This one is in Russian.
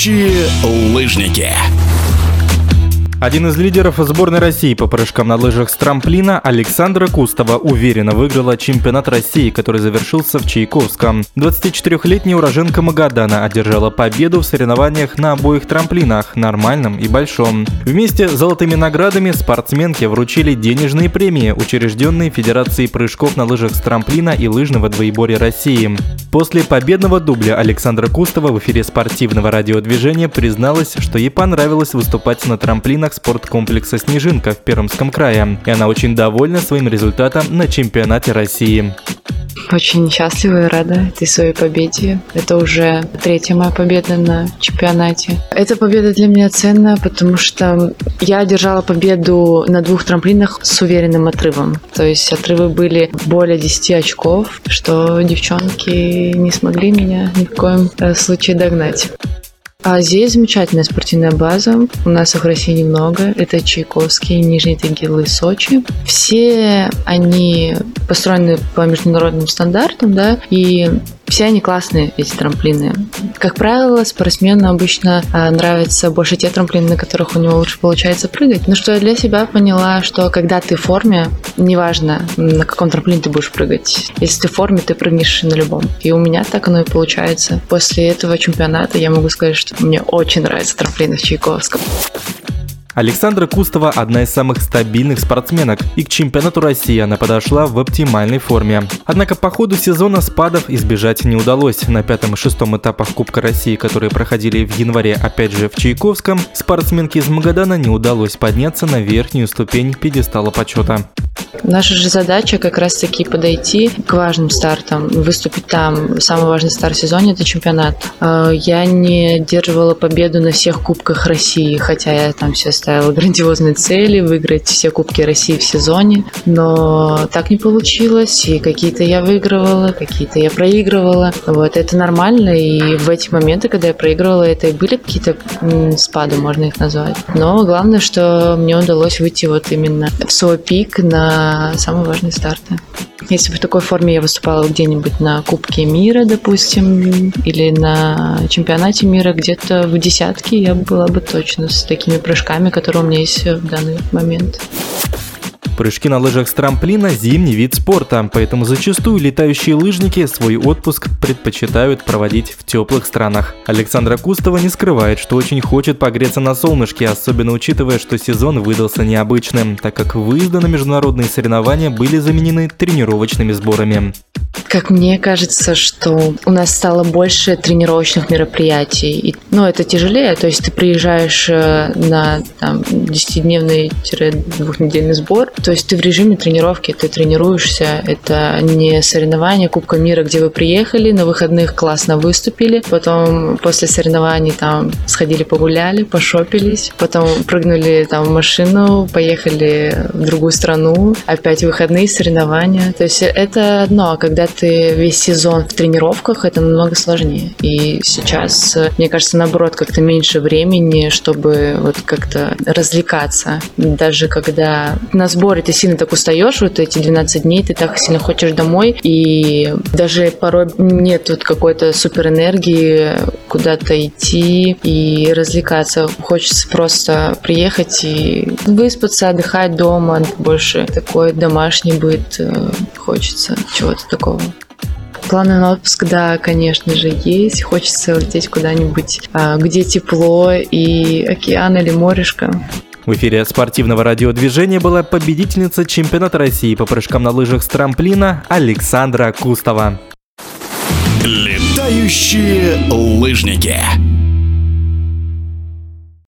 Летающие лыжники. Один из лидеров сборной России по прыжкам на лыжах с трамплина Александра Кустова уверенно выиграла чемпионат России, который завершился в Чайковском. 24-летняя уроженка Магадана одержала победу в соревнованиях на обоих трамплинах – нормальном и большом. Вместе с золотыми наградами спортсменке вручили денежные премии, учрежденные Федерацией прыжков на лыжах с трамплина и лыжного двоеборья России. После победного дубля Александра Кустова в эфире спортивного радиодвижения призналась, что ей понравилось выступать на трамплинах спорткомплекса «Снежинка» в Пермском крае, и она очень довольна своим результатом на чемпионате России. Очень счастлива и рада этой своей победе. Это уже третья моя победа на чемпионате. Эта победа для меня ценна, потому что я одержала победу на двух трамплинах с уверенным отрывом. То есть отрывы были более 10 очков, что девчонки не смогли меня ни в коем э, случае догнать. А здесь замечательная спортивная база. У нас их в России немного. Это Чайковский, Нижний Тагил и Сочи. Все они построены по международным стандартам, да, и все они классные, эти трамплины. Как правило, спортсмену обычно а, нравятся больше те трамплины, на которых у него лучше получается прыгать. Но что я для себя поняла, что когда ты в форме, неважно, на каком трамплине ты будешь прыгать. Если ты в форме, ты прыгнешь на любом. И у меня так оно и получается. После этого чемпионата я могу сказать, что мне очень нравится трамплины в Чайковском. Александра Кустова – одна из самых стабильных спортсменок, и к чемпионату России она подошла в оптимальной форме. Однако по ходу сезона спадов избежать не удалось. На пятом и шестом этапах Кубка России, которые проходили в январе, опять же в Чайковском, спортсменке из Магадана не удалось подняться на верхнюю ступень пьедестала почета. Наша же задача как раз-таки подойти к важным стартам, выступить там. Самый важный старт в сезоне – это чемпионат. А, я не держивала победу на всех кубках России, хотя я там все ставила грандиозные цели, выиграть все кубки России в сезоне, но так не получилось, и какие-то я выигрывала, какие-то я проигрывала. Вот, это нормально, и в эти моменты, когда я проигрывала, это и были какие-то спады, можно их назвать. Но главное, что мне удалось выйти вот именно в свой пик на самые важные старты. Если бы в такой форме я выступала где-нибудь на Кубке мира, допустим, или на чемпионате мира, где-то в десятке я была бы точно с такими прыжками, которые у меня есть в данный момент. Прыжки на лыжах с трамплина – зимний вид спорта, поэтому зачастую летающие лыжники свой отпуск предпочитают проводить в теплых странах. Александра Кустова не скрывает, что очень хочет погреться на солнышке, особенно учитывая, что сезон выдался необычным, так как выезды на международные соревнования были заменены тренировочными сборами. Как мне кажется, что у нас стало больше тренировочных мероприятий. И, ну, это тяжелее. То есть ты приезжаешь э, на там, 10-дневный-двухнедельный сбор. То есть ты в режиме тренировки, ты тренируешься. Это не соревнование Кубка мира, где вы приехали, на выходных классно выступили. Потом после соревнований там сходили погуляли, пошопились. Потом прыгнули там в машину, поехали в другую страну. Опять выходные соревнования. То есть это одно. А когда ты весь сезон в тренировках, это намного сложнее. И сейчас, мне кажется, наоборот, как-то меньше времени, чтобы вот как-то развлекаться. Даже когда на сборе ты сильно так устаешь, вот эти 12 дней, ты так сильно хочешь домой, и даже порой нет вот какой-то супер энергии куда-то идти и развлекаться. Хочется просто приехать и выспаться, отдыхать дома, больше такой домашний быт э, хочется чего-то такого. Планы на отпуск, да, конечно же, есть. Хочется улететь куда-нибудь, а, где тепло и океан или морешко. В эфире спортивного радиодвижения была победительница чемпионата России по прыжкам на лыжах с трамплина Александра Кустова. Летающие лыжники.